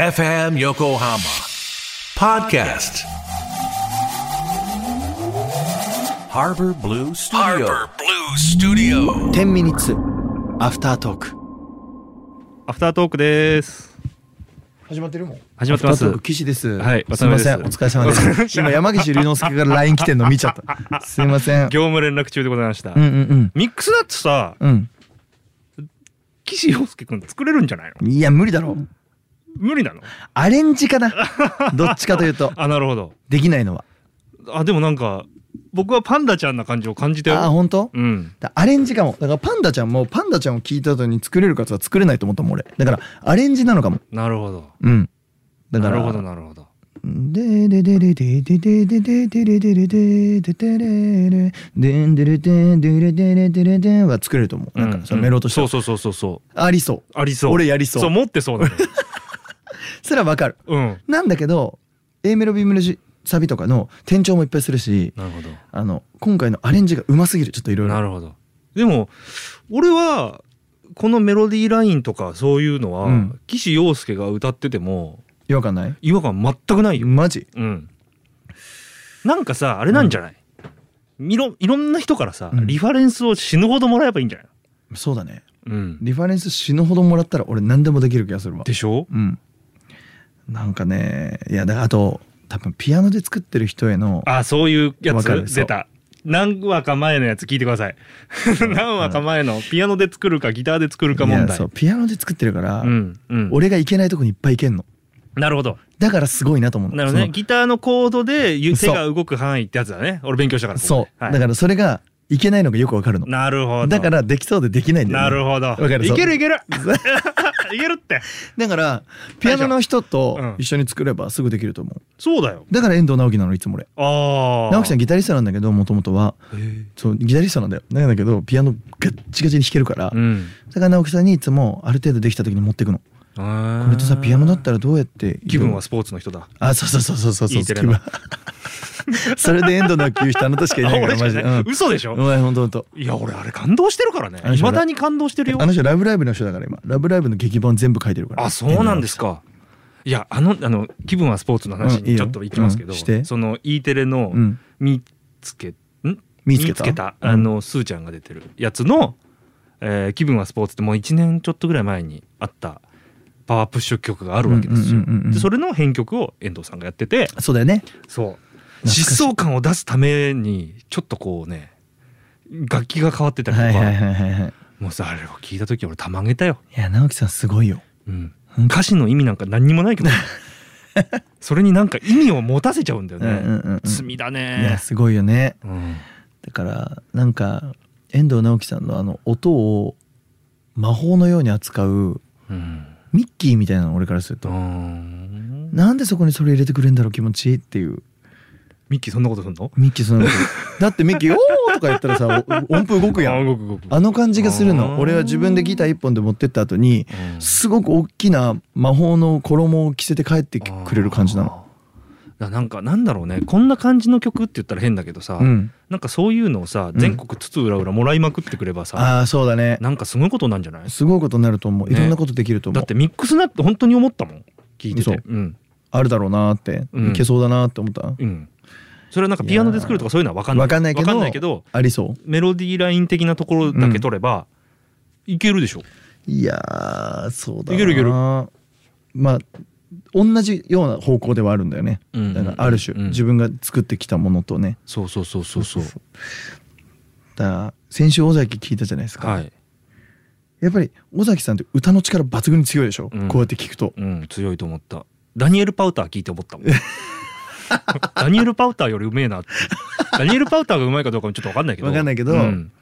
FM Yokohama Podcast. Harbor Blue Studio. Harbor Blue Studio. 10ミニッツアフタートークアフタートークです。始まってるもん。始まってます。岸です。はいすいません。お疲れ様です。今山岸龍之介から LINE 来てんの見ちゃった。すいません。業務連絡中でございました。うんうんミックスナッツさ、うん。岸洋介くん作れるんじゃないの？うんいや無理だろ無理なの？アレンジかな？どっちかというとあ、なるほど。できないのはあ、でもなんか、僕はパンダちゃんな感じを感じたよ。あ本当？うん。だアレンジかもだからパンダちゃんもパンダちゃんを聞いた後に作れるかつは作れないと思ったもん俺だからアレンジなのかもなるほど。うんだからなるほど、なるほど。ででででででででででででででででれでんでれでんでれでれでれでは作れると思うなんかそのメロとしてはそうそうそうそうそう。ありそうありそう。俺やりそうそう、持ってそうだね。それはわかる。うん。なんだけど A メロ B メロサビとかの転調もいっぱいするしなるほど。あの今回のアレンジがうますぎる。ちょっといろいろ。なるほど。でも、俺は、このメロディーラインとかそういうのは、うん。岸洋介が歌ってても違和感ない？違和感全くないよ。マジ？うん。なんかさあれなんじゃない、いろいろんな人からさ、うん。リファレンスを死ぬほどもらえばいいんじゃない？そうだね。うん。リファレンス死ぬほどもらったら俺何でもできる気がするわ。でしょ？うんなんかねいやだあと多分ピアノで作ってる人へのあそういうやつ出た。何話か前のやつ聞いてください。何話か前のピアノで作るかギターで作るか問題。そうピアノで作ってるから、うんうん。俺がいけないとこにいっぱいいけんのなるほど。だからすごいなと思うのなるほどね。そギターのコードでゆ手が動く範囲ってやつだね。俺勉強したから。のそう、はいだからそれがいけないのがよくわかるの。なるほど。だからできそうでできないんだよ、ね、なるほど。わかるいけるいける。いけるって。だからピアノの人とうん。一緒に作ればすぐできると思う。そうだよ。だから遠藤直樹なのいつも俺。ああ。直樹さんギタリストなんだけどもともとはそうギタリストなんだよ。なんだけどピアノガッチガチに弾けるから、うん。だから直樹さんにいつもある程度できた時に持ってくの。ここれとさピアノだったらどうやって気分はスポーツの人だ。あそうそうそうそうそうそう。E テレの それで遠藤直樹言う人あなたしかいないからマジで、うん、嘘でしょ、お前ほんとほんといや俺あれ感動してるからね。いまだに感動してるよ。あの人ラブライブの人だから今。ラブライブの劇本全部書いてるから。あそうなんですか。いやあのあの気分はスポーツの話にちょっと行きますけど、うんして。その E テレのうん。見つけん？見つけた？うんあのスーちゃんが出てるやつの、えー気分はスポーツってもう1年ちょっとぐらい前にあったパワープッシュ曲があるわけですよ。うんうんうんうん。でそれの編曲を遠藤さんがやってて。そうだよね。そう疾走感を出すためにちょっとこうね楽器が変わってたりとか、はいはいはいはいはい。もうさあれを聞いた時俺たまげたよ、いや直樹さんすごいよ。うん、歌詞の意味なんか何にもないけど それになんか意味を持たせちゃうんだよね、うんうん罪だいやね、すごいよね。うん、だからなんか遠藤直樹さんのあの音を魔法のように扱ううん。ミッキーみたいなの俺からすると、うん。なんでそこにそれ入れてくれんだろう気持ちいいっていうミッキーそんなことすんの？ミッキーそのだってミッキー「おー!」とか言ったらさお 音符動くやあん動く動く。あの感じがするの。俺は自分でギター一本で持ってった後にうん。すごく大きな魔法の衣を着せて帰ってくれる感じなの。だなんかなんだろうね。こんな感じの曲って言ったら変だけどさ、うん、なんかそういうのをさうん。全国津々浦々もらいまくってくればさ、ああそうだね。なんかすごいことなんじゃない？すごいことになると思う。いねろんなことできると思う、だってミックスナッツ本当に思ったもん聞いてて。嘘。うん。あるだろうなーって、うん。いけそうだなーって思った。うんそれはなんかピアノで作るとかそういうのは分かんない。わかんないけどわかんないけどありそメロディーライン的なところだけ取れば、いけるでしょ。ういやーそうだな。いけるいける。まあ同じような方向ではあるんだよね。うん。だからある種、うん。自分が作ってきたものとね。そうそうそうそうそう。だ先週尾崎聞いたじゃないですか、はい、やっぱり尾崎さんって歌の力抜群に強いでしょ、うん。こうやって聞くと。うん、強いと思った。ダニエル・パウター聞いて思ったもん ダニエル・パウターよりうめえなダニエル・パウターがうまいかどうかもちょっと分かんないけど。わかんないけどうん。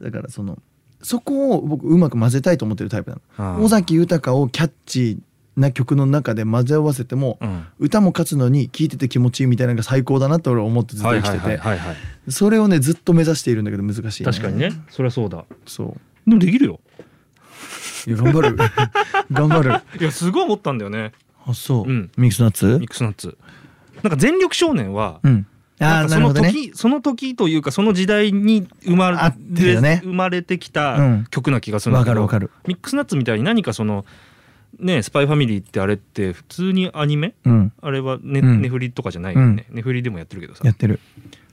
だからそのそこを僕うまく混ぜたいと思ってるタイプなの。尾崎豊をキャッチーな曲の中で混ぜ合わせても、うん。歌も勝つのに聴いてて気持ちいいみたいなのが最高だなって俺は思ってずっと生きてて。それをねずっと目指しているんだけど難しい、確かにね。そりゃそうだ。そでもできるよ。ういや頑張る。頑張る。いやすごい思ったんだよね。あそう、うん。ミックスナッツ？ミックスナッツなんか全力少年は、うん。あなんかそのあなるほどね。時その時というかその時代に生ま合ってるよね。生まれてきうたん。曲な気がするんだけど、わかるわかる。ミックスナッツみたいに何かそのね「スパイファミリー」ってあれって普通にアニメ？うん。あれはネ,、うん。ネフリとかじゃないよね、ネフリでもやってるけどさ。やってる。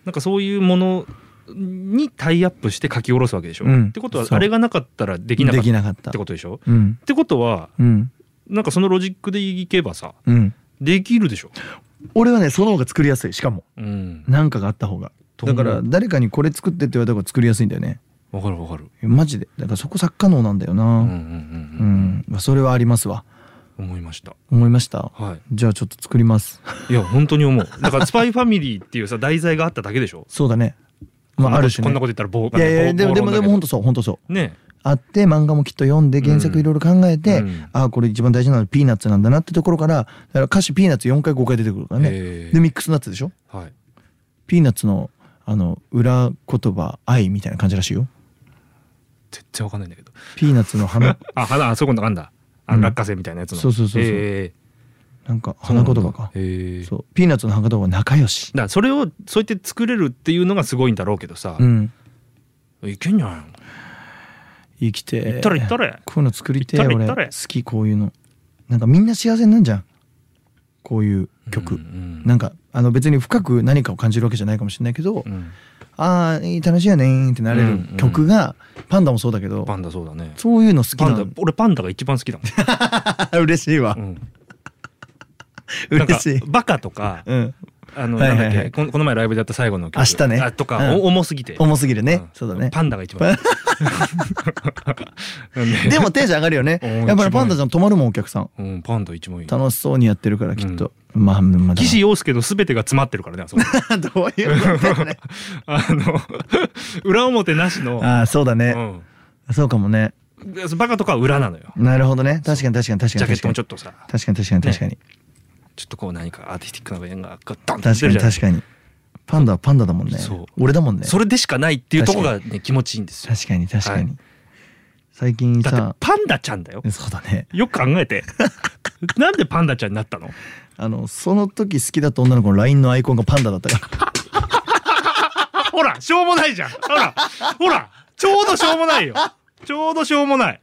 なんかそういうものにタイアップして書き下ろすわけでしょ、うん。ってことはあれがなかったらできなかったできなかった。ってことでしょ。うん。ってことはうん。なんかそのロジックでいけばさうん。できるでしょ、俺はねその方が作りやすいしかも。うん、なんかがあった方が。だから誰かにこれ作ってって言われた方が作りやすいんだよね。わかるわかる。マジで。だからそこ作家能なんだよな。うんそれはありますわ。思いました。思いました？はじゃあちょっと作ります。いいや本当に思う。だから「スパイファミリー」っていうさ題材があっただけでしょ？そうだね。まあある種ね。こんなこと言ったら棒いやいやでもでもでも本当当そう本当そう。ねあって漫画もきっと読んで原作いろいろ考えて、うん。ああこれ一番大事なのはピーナッツなんだなってところからだから歌詞ピーナッツ4回5回出てくるからね。でミックスナッツでしょ？はい。ピーナッツのあの裏言葉愛みたいな感じらしいよ。全然わかんないんだけど。ピーナッツの花。あ花あそことなんだ。あうん。落花生みたいなやつの。そうそうそうそう。へなんかー花言葉か。そうピーナッツの花言葉は仲良し。だそれをそうやって作れるっていうのがすごいんだろうけどさ、うん。いけんじゃないの？生きて。いったれいったれ。こういうの作りて俺。好きこういうの。なんかみんな幸せになんじゃん。こういう曲、うんうんなんかあの別に深く何かを感じるわけじゃないかもしれないけど、うん。ああいい楽しいよねーってなれるうんうん。曲が、パンダもそうだけど。パンダそうだね。そういうの好きパなンダ俺パンダが一番好きだもん、嬉しいわ。う、ん、嬉しい。バカとかうんあのはいはいはい。なんだっけこの前ライブでやった最後の曲。明日ね。あとか、うん。お重すぎて。重すぎるね、ん。そうだね。パンダが一番。で。もテンション上がるよね。うんやっぱりパンダちゃん泊まるもんお客さん。うんパンダ一番いい。楽しそうにやってるからきっと、まあまあ岸洋介の全てが詰まってるからねあそこ。どういうことだね。あの裏表なしの、ああそうだね、うん。そうかもね。でバカとかは裏なのよ。なるほどね。確かに確かに確ジャケットかに確かにもちょっとさ。確かに確かに確かに、ちょっとこう何かアーティスティックな面がこうドンと確かに出てるじゃない。確かにパンダはパンダだもんね。そう。俺だもんね。それでしかないっていうところがね気持ちいいんですよ。確かに確かに、はい。最近さパンダちゃんだよ。そうだね。よく考えて。なんでパンダちゃんになったの？あのその時好きだった女の子の LINE のアイコンがパンダだったから。ほらしょうもないじゃん。ほらほらちょうどしょうもないよ。ちょうどしょうもない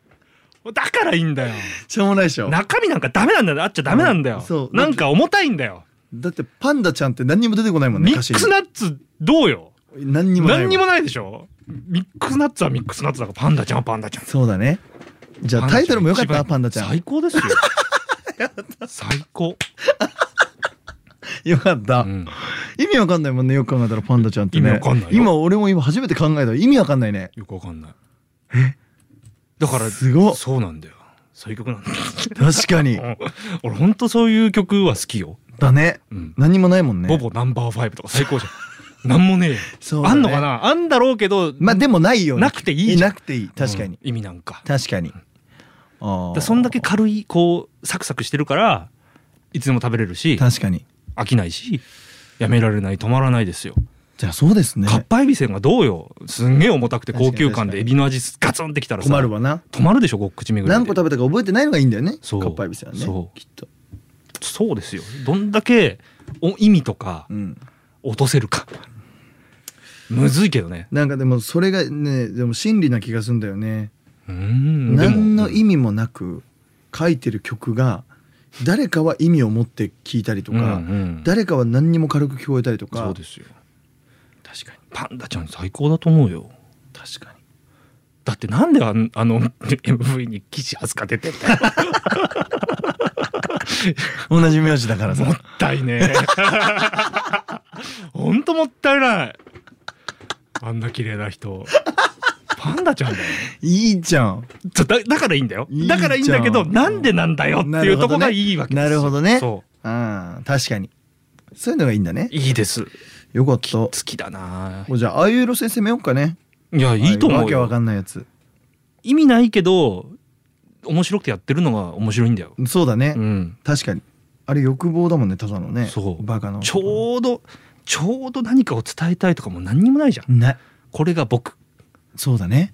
だからいいんだよ。しょうもないでしょ。中身なんかダメなんだよ。あっちゃダメなんだよ、うんそう。なんか重たいんだよ。だってパンダちゃんって何にも出てこないもんねミックスナッツどうよ？何にもないい何にもないでしょ？ミックスナッツはミックスナッツだからパンダちゃんはパンダちゃん。そうだね。じゃあタイトルもよかったパンダちゃん。最高ですよ。最高、よかった、うん。意味わかんないもんねよく考えたらパンダちゃんってね。意味わかんないよ。今俺も今初めて考えた。意味わかんないね。よくわかんないだからすごっ。そうなんだよ。そういう曲なんだ。よ確かに。う ん俺ほんとそういう曲は好きよ、だね。うん。何にもないもんね。ボボナンバーファイブとか最高じゃん。なんもねえよ。そうだね。あんのかな？あんだろうけどまあでもないよなくていいじゃん。なくていい。確かに、うん。意味なんか。確かに。ああだそんだけ軽いこうサクサクしてるからいつでも食べれるし確かに。飽きないしやめられない止まらないですよじゃあそうですね。かっぱえびせんがどうよ。すんげえ重たくて高級感でエビの味ガツンってきたらさ。困るわな。止まるでしょ口巡りで。何個食べたか覚えてないのがいいんだよね。そう。かっぱえびせんはね。そう。きっと。そうですよ。どんだけお意味とかうん。落とせるか。むずいけどね。なんかでもそれがねでも真理な気がするんだよね。うーん。何の意味もなく書いてる曲が誰かは意味を持って聴いたりとか、うんうん。誰かは何にも軽く聞こえたりとかそうですよ確かに。パンダちゃん最高だと思うよ。確かに。だってなんであんあの MV に岸明日香出てんだよ。同じ名字だからさ。もったいねえ。ほんともったいない。あんな綺麗な人。パンダちゃんだよ。いいじゃん。だだからいいんだよ。だからいいんだけどなんでなんだよっていうとこがいいわけですよ。なるほどね。そああ確かに。そういうのがいいんだね。ういいですよかった。好きだな。もうじゃあああいう路線攻めようかね。いやい。いと思うわけわかよんないやつ。意味ないけど面白くてやってるのが面白いんだよ。そうだね、うん。確かに。あれ欲望だもんねただのね。そう。バカの。ちょうどちょうど何かを伝えたいとかも何にもないじゃん。ねこれが僕。そうだね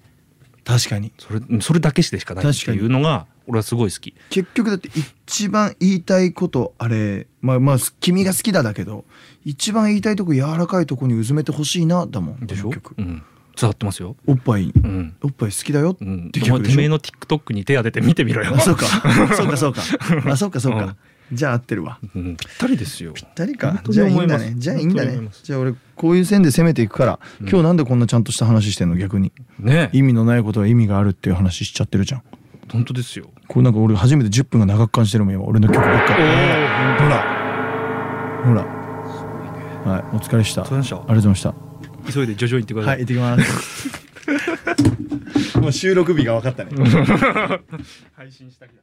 確かに。それそれだけしてしかないっていうのが俺はすごい好き。結局だって一番言いたいことあれまあまあ君が好きだだけど一番言いたいとこ柔らかいとこにうずめてほしいなだもんでしょ？うん。伝わってますよ。おっぱい。うん。おっぱい好きだよってうん。逆でしょ？てめえの TikTok に手当てて見てみろよ。あ。そうか。そうかそうか。あそうかそうか、じゃあ合ってるわ。うん。ぴったりですよ。ぴったりか。じゃあいいんだね。じゃあいいんだね。じゃあ俺こういう線で攻めていくから、うん今日なんでこんなちゃんとした話してんの？逆に。ね。意味のないことは意味があるっていう話しちゃってるじゃん。本当ですよ。これなんか俺初めて10分が長く感じてるもん今俺の曲ばっかり。ほら。ほら。はいお疲れした。ありがとう。ございました。急いで徐々に行ってくださ。はいい行ってきます。もう収録日が分かったね。配信したけど。